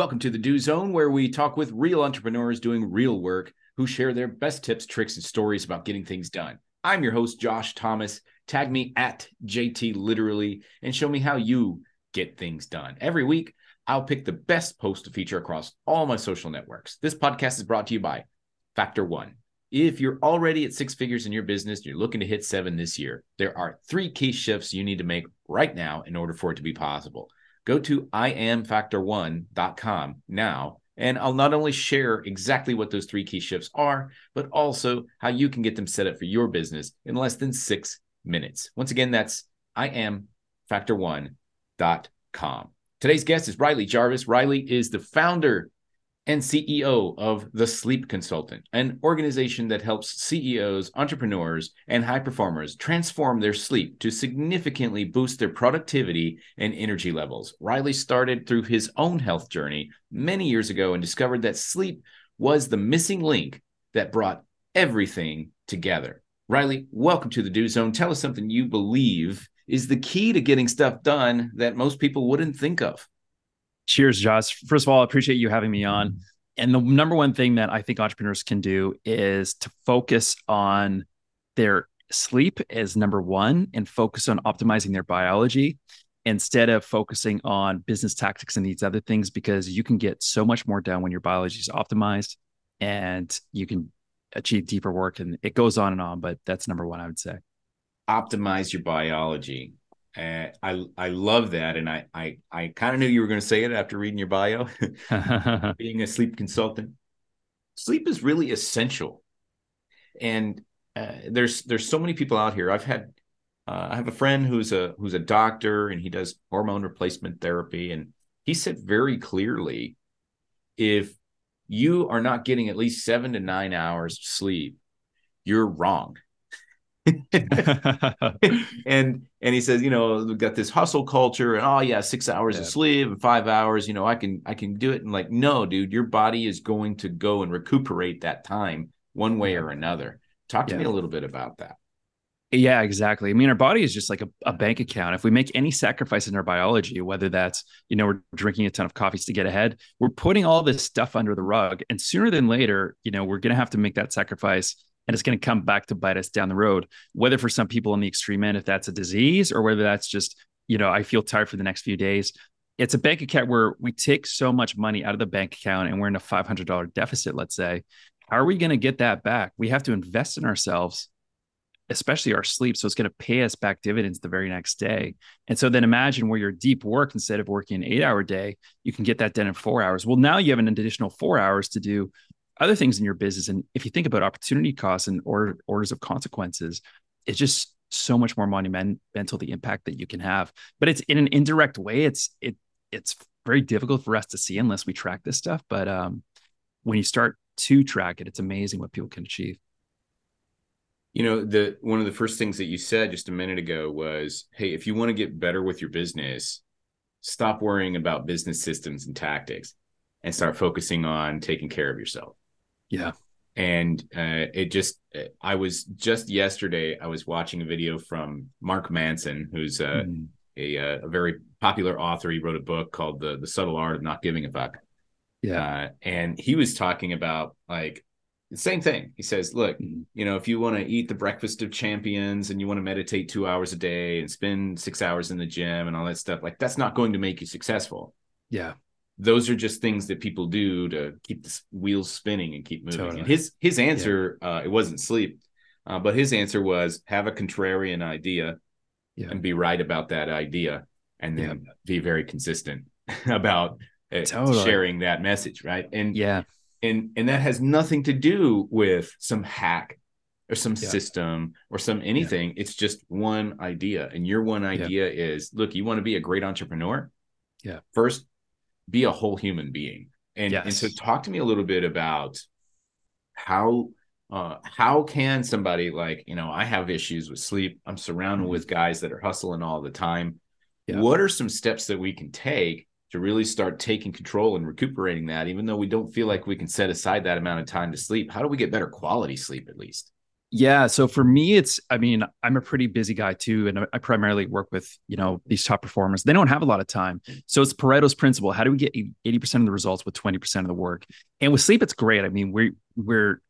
Welcome to the Do Zone, where we talk with real entrepreneurs doing real work who share their best tips, tricks, and stories about getting things done. I'm your host, Josh Thomas. Tag me at JT Literally and show me how you get things done. Every week, I'll pick the best post to feature across all my social networks. This podcast is brought to you by Factor One. If you're already at six figures in your business, and you're looking to hit seven this year, there are three key shifts you need to make right now in order for it to be possible. Go to iamfactor1.com now, and I'll not only share exactly what those three key shifts are, but also how you can get them set up for your business in less than six minutes. Once again, that's iamfactor1.com. Today's guest is Riley Jarvis. Riley is the founder and CEO of The Sleep Consultant, an organization that helps CEOs, entrepreneurs, and high performers transform their sleep to significantly boost their productivity and energy levels. Riley started through his own health journey many years ago and discovered that sleep was the missing link that brought everything together. Riley, welcome to the Do Zone. Tell us something you believe is the key to getting stuff done that most people wouldn't think of. Cheers, Josh. First of all, I appreciate you having me on. And the number one thing that I think entrepreneurs can do is to focus on their sleep as number one and focus on optimizing their biology instead of focusing on business tactics and these other things because you can get so much more done when your biology is optimized and you can achieve deeper work and it goes on and on but that's number one i would say optimize your biology uh, I I love that, and I I I kind of knew you were going to say it after reading your bio. Being a sleep consultant, sleep is really essential, and uh, there's there's so many people out here. I've had uh, I have a friend who's a who's a doctor, and he does hormone replacement therapy, and he said very clearly, if you are not getting at least seven to nine hours of sleep, you're wrong and and he says, you know, we've got this hustle culture, and oh yeah, six hours yeah. of sleep and five hours, you know, I can I can do it. And like, no, dude, your body is going to go and recuperate that time one way or another. Talk to yeah. me a little bit about that. Yeah, exactly. I mean, our body is just like a, a, bank account. If we make any sacrifice in our biology, whether that's, you know, we're drinking a ton of coffees to get ahead, we're putting all this stuff under the rug. And sooner than later, you know, we're going to have to make that sacrifice and it's going to come back to bite us down the road. Whether for some people on the extreme end, if that's a disease or whether that's just, you know, I feel tired for the next few days. It's a bank account where we take so much money out of the bank account and we're in a $500 deficit, let's say. How are we going to get that back? We have to invest in ourselves, especially our sleep. So it's going to pay us back dividends the very next day. And so then imagine where your deep work, instead of working an eight hour day, you can get that done in four hours. Well, now you have an additional four hours to do other things in your business. And if you think about opportunity costs and order, orders of consequences, it's just so much more monumental the impact that you can have. But it's in an indirect way. It's it it's very difficult for us to see unless we track this stuff. But um, when you start to track it, it's amazing what people can achieve. You know, the one of the first things that you said just a minute ago was, "Hey, if you want to get better with your business, stop worrying about business systems and tactics, and start focusing on taking care of yourself." Yeah. And uh, it just, I was just yesterday, I was watching a video from Mark Manson, who's a, mm. a, a, very popular author. He wrote a book called The, the Subtle Art of Not Giving a Fuck. Yeah. Uh, and he was talking about like the same thing. He says, look, mm. you know, if you want to eat the breakfast of champions and you want to meditate two hours a day and spend six hours in the gym and all that stuff, like that's not going to make you successful. Yeah those are just things that people do to keep the wheels spinning and keep moving. Totally. And his his answer, yeah. uh, it wasn't sleep, uh, but his answer was have a contrarian idea yeah. and be right about that idea, and then yeah. be very consistent about uh, totally. sharing that message, right? And yeah, and and that has nothing to do with some hack or some system or some anything. It's just one idea, and your one idea is look, you want to be a great entrepreneur. Yeah. First, be a whole human being. And yes. and so talk to me a little bit about how uh, how can somebody like you know I have issues with sleep. I'm surrounded mm-hmm. with guys that are hustling all the time. Yeah. What are some steps that we can take to really start taking control and recuperating that, even though we don't feel like we can set aside that amount of time to sleep? How do we get better quality sleep at least? Yeah. So for me, it's, I mean, I'm a pretty busy guy too. And I primarily work with, you know, these top performers. They don't have a lot of time. So it's Pareto's principle. How do we get 80% of the results with 20% of the work? And with sleep, it's great. I mean, we're, we're,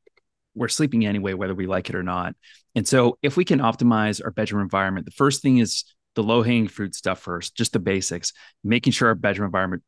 we're sleeping anyway, whether we like it or not. And so if we can optimize our bedroom environment, the first thing is the low hanging fruit stuff first, just the basics, making sure our bedroom environment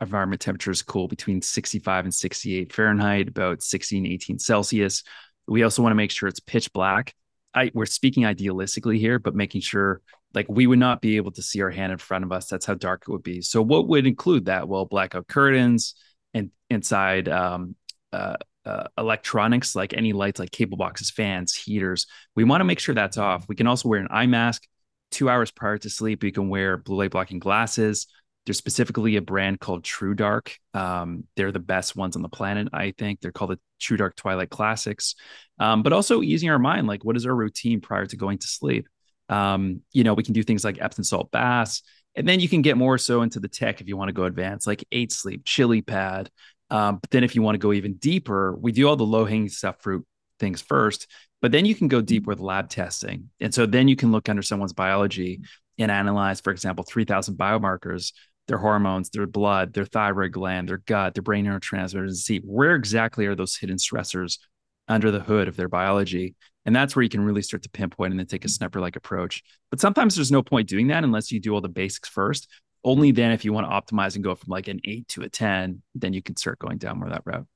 environment temperature is cool between 65 and 68 Fahrenheit, about 16, 18 Celsius. We also want to make sure it's pitch black. I, we're speaking idealistically here, but making sure like we would not be able to see our hand in front of us. That's how dark it would be. So what would include that? Well, blackout curtains and inside um, uh, uh, electronics, like any lights, like cable boxes, fans, heaters. We want to make sure that's off. We can also wear an eye mask two hours prior to sleep. You can wear blue light blocking glasses. There's specifically a brand called True Dark. Um, they're the best ones on the planet, I think. They're called the True Dark Twilight Classics. Um, but also easing our mind, like what is our routine prior to going to sleep? Um, you know, we can do things like Epsom salt baths, and then you can get more so into the tech if you want to go advanced, like eight sleep, chili pad. Um, but then if you want to go even deeper, we do all the low hanging stuff fruit things first, but then you can go deep with lab testing. And so then you can look under someone's biology and analyze, for example, 3,000 biomarkers their hormones, their blood, their thyroid gland, their gut, their brain neurotransmitters, and see where exactly are those hidden stressors under the hood of their biology. And that's where you can really start to pinpoint and then take a snapper like approach. But sometimes there's no point doing that unless you do all the basics first. Only then, if you want to optimize and go from like an eight to a 10, then you can start going down more that route.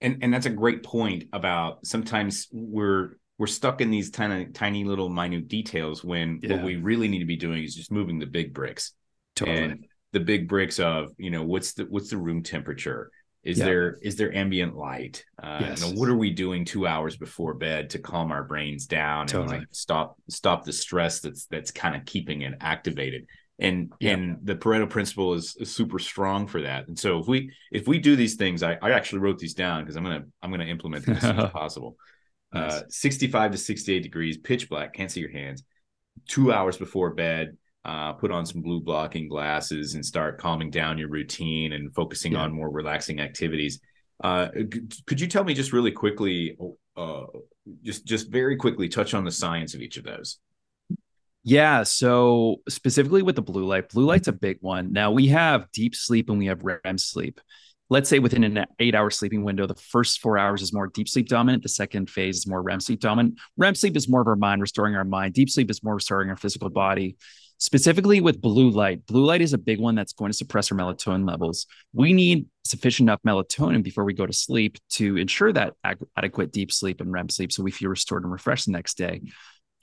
And, and that's a great point about sometimes we're we're stuck in these tiny tiny little minute details when yeah. what we really need to be doing is just moving the big bricks. Totally. And the big bricks of you know what's the what's the room temperature is yeah. there is there ambient light uh yes. you know what are we doing two hours before bed to calm our brains down totally. and like stop stop the stress that's that's kind of keeping it activated and yeah. and the pareto principle is, is, super strong for that and so if we if we do these things i, I actually wrote these down because i'm gonna i'm gonna implement them as soon as possible nice. uh 65 to 68 degrees pitch black can't see your hands two hours before bed uh, put on some blue blocking glasses and start calming down your routine and focusing yeah. on more relaxing activities. Uh, could you tell me just really quickly, uh, just just very quickly, touch on the science of each of those? Yeah. So specifically with the blue light, blue light's a big one. Now we have deep sleep and we have REM sleep. Let's say within an eight hour sleeping window, the first four hours is more deep sleep dominant. The second phase is more REM sleep dominant. REM sleep is more of our mind, restoring our mind. Deep sleep is more restoring our physical body specifically with blue light. Blue light is a big one that's going to suppress our melatonin levels. We need sufficient enough melatonin before we go to sleep to ensure that adequate deep sleep and REM sleep so we feel restored and refreshed the next day.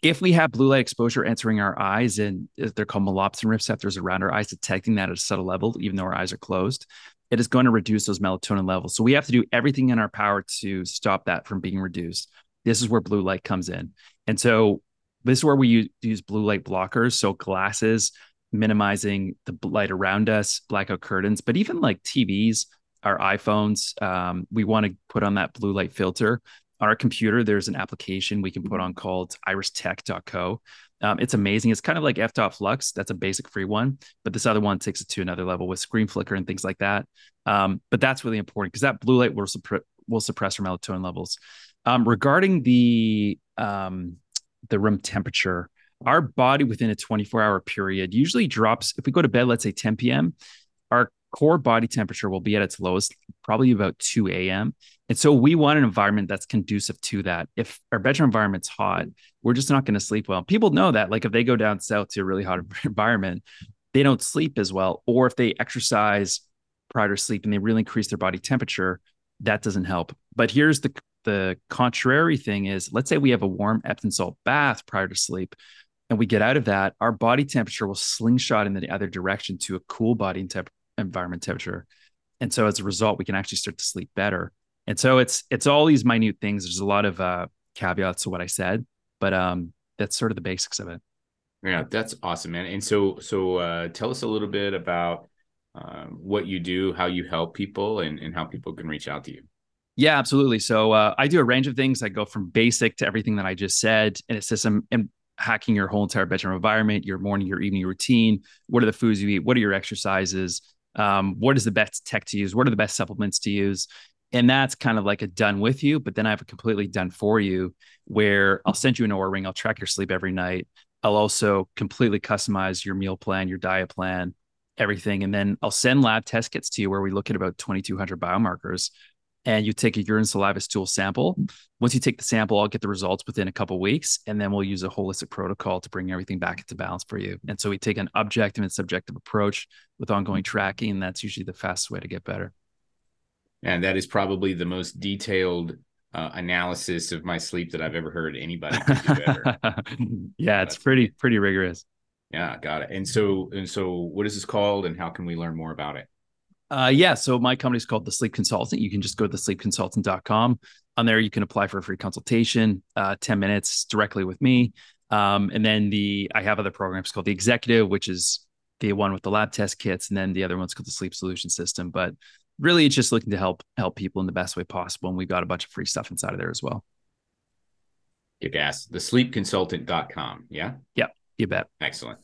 If we have blue light exposure entering our eyes, and they're called melanopsin receptors around our eyes, detecting that at a subtle level, even though our eyes are closed, it is going to reduce those melatonin levels. So we have to do everything in our power to stop that from being reduced. This is where blue light comes in. And so this is where we use, use blue light blockers. So glasses, minimizing the light around us, blackout curtains, but even like TVs, our iPhones, um, we want to put on that blue light filter. On our computer, there's an application we can put on called iristech.co. Um, it's amazing. It's kind of like f-dot flux. That's a basic free one, but this other one takes it to another level with screen flicker and things like that. Um, but that's really important because that blue light will, will suppress our melatonin levels. Um, regarding the um, the room temperature, our body within a 24 hour period usually drops. If we go to bed, let's say 10 p.m., our core body temperature will be at its lowest probably about 2 a.m. And so we want an environment that's conducive to that. If our bedroom environment's hot, we're just not going to sleep well. People know that. Like if they go down south to a really hot environment, they don't sleep as well. Or if they exercise prior to sleep and they really increase their body temperature, that doesn't help. But here's the the contrary thing is let's say we have a warm Epsom salt bath prior to sleep and we get out of that, our body temperature will slingshot in the other direction to a cool body temp- environment temperature. And so as a result, we can actually start to sleep better. And so it's it's all these minute things. There's a lot of uh, caveats to what I said, but um, that's sort of the basics of it. Yeah, that's awesome, man. And so so uh, tell us a little bit about uh, what you do, how you help people, and, and how people can reach out to you. Yeah, absolutely. So uh, I do a range of things. I go from basic to everything that I just said in a system and hacking your whole entire bedroom environment, your morning, your evening routine. What are the foods you eat? What are your exercises? Um, what is the best tech to use? What are the best supplements to use? And that's kind of like a done with you, but then I have a completely done for you where I'll send you an Oura ring. I'll track your sleep every night. I'll also completely customize your meal plan, your diet plan, everything. And then I'll send lab test kits to you where we look at about 2,200 biomarkers and you take a urine saliva stool sample. Once you take the sample, I'll get the results within a couple weeks, and then we'll use a holistic protocol to bring everything back into balance for you. And so we take an objective and subjective approach with ongoing tracking. And that's usually the fastest way to get better. And that is probably the most detailed uh, analysis of my sleep that I've ever heard anybody do yeah, it's pretty pretty rigorous. Yeah, got it. And so and so, what is this called, and how can we learn more about it? Uh, yeah. So my company is called The Sleep Consultant. You can just go to thesleepconsultant.com. On there, you can apply for a free consultation, uh, 10 minutes directly with me. Um, and then the I have other programs called the Executive, which is the one with the lab test kits, and then the other one's called the Sleep Solution System. But really, it's just looking to help help people in the best way possible. And we've got a bunch of free stuff inside of there as well. Kick ass. Thesleepconsultant.com. Yeah. Yep. You bet. Excellent.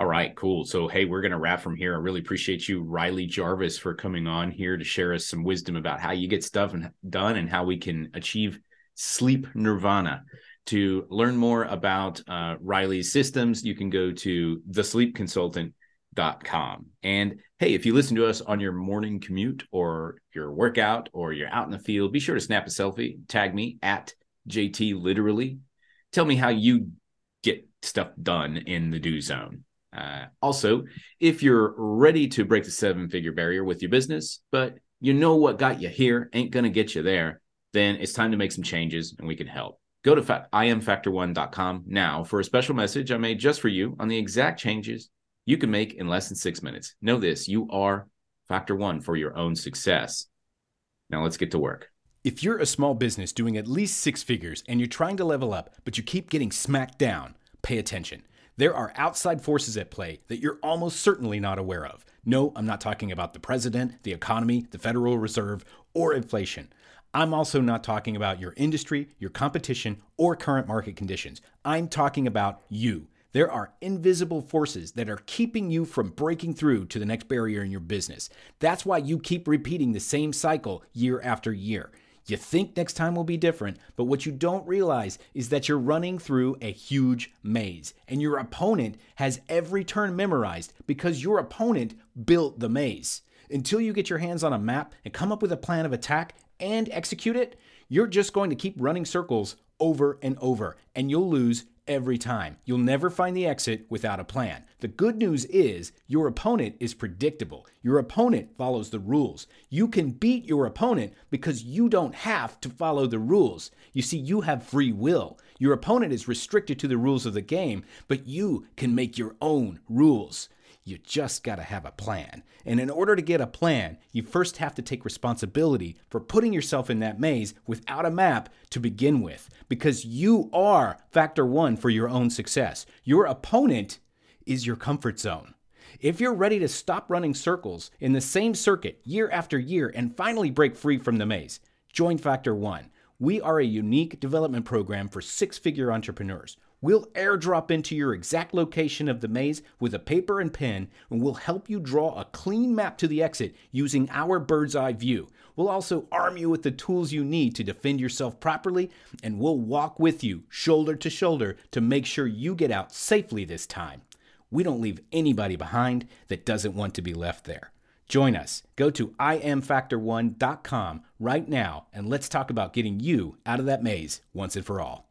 All right, cool. So, hey, we're going to wrap from here. I really appreciate you, Riley Jarvis, for coming on here to share us some wisdom about how you get stuff and done and how we can achieve sleep nirvana. To learn more about uh, Riley's systems, you can go to thesleepconsultant.com. And hey, if you listen to us on your morning commute or your workout or you're out in the field, be sure to snap a selfie, tag me at JT Literally. Tell me how you get stuff done in the do zone. Uh, also, if you're ready to break the seven figure barrier with your business, but you know what got you here ain't going to get you there, then it's time to make some changes and we can help. Go to fa- imfactor1.com now for a special message I made just for you on the exact changes you can make in less than six minutes. Know this you are Factor One for your own success. Now let's get to work. If you're a small business doing at least six figures and you're trying to level up, but you keep getting smacked down, pay attention. There are outside forces at play that you're almost certainly not aware of. No, I'm not talking about the president, the economy, the Federal Reserve, or inflation. I'm also not talking about your industry, your competition, or current market conditions. I'm talking about you. There are invisible forces that are keeping you from breaking through to the next barrier in your business. That's why you keep repeating the same cycle year after year. You think next time will be different, but what you don't realize is that you're running through a huge maze, and your opponent has every turn memorized because your opponent built the maze. Until you get your hands on a map and come up with a plan of attack and execute it, you're just going to keep running circles over and over, and you'll lose every time. You'll never find the exit without a plan. The good news is your opponent is predictable. Your opponent follows the rules. You can beat your opponent because you don't have to follow the rules. You see, you have free will. Your opponent is restricted to the rules of the game, but you can make your own rules. You just got to have a plan. And in order to get a plan, you first have to take responsibility for putting yourself in that maze without a map to begin with, because you are factor one for your own success. Your opponent is your comfort zone. If you're ready to stop running circles in the same circuit year after year and finally break free from the maze, join Factor One. We are a unique development program for six figure entrepreneurs. We'll airdrop into your exact location of the maze with a paper and pen, and we'll help you draw a clean map to the exit using our bird's eye view. We'll also arm you with the tools you need to defend yourself properly, and we'll walk with you, shoulder to shoulder, to make sure you get out safely this time. We don't leave anybody behind that doesn't want to be left there. Join us. Go to imfactor1.com right now and let's talk about getting you out of that maze once and for all.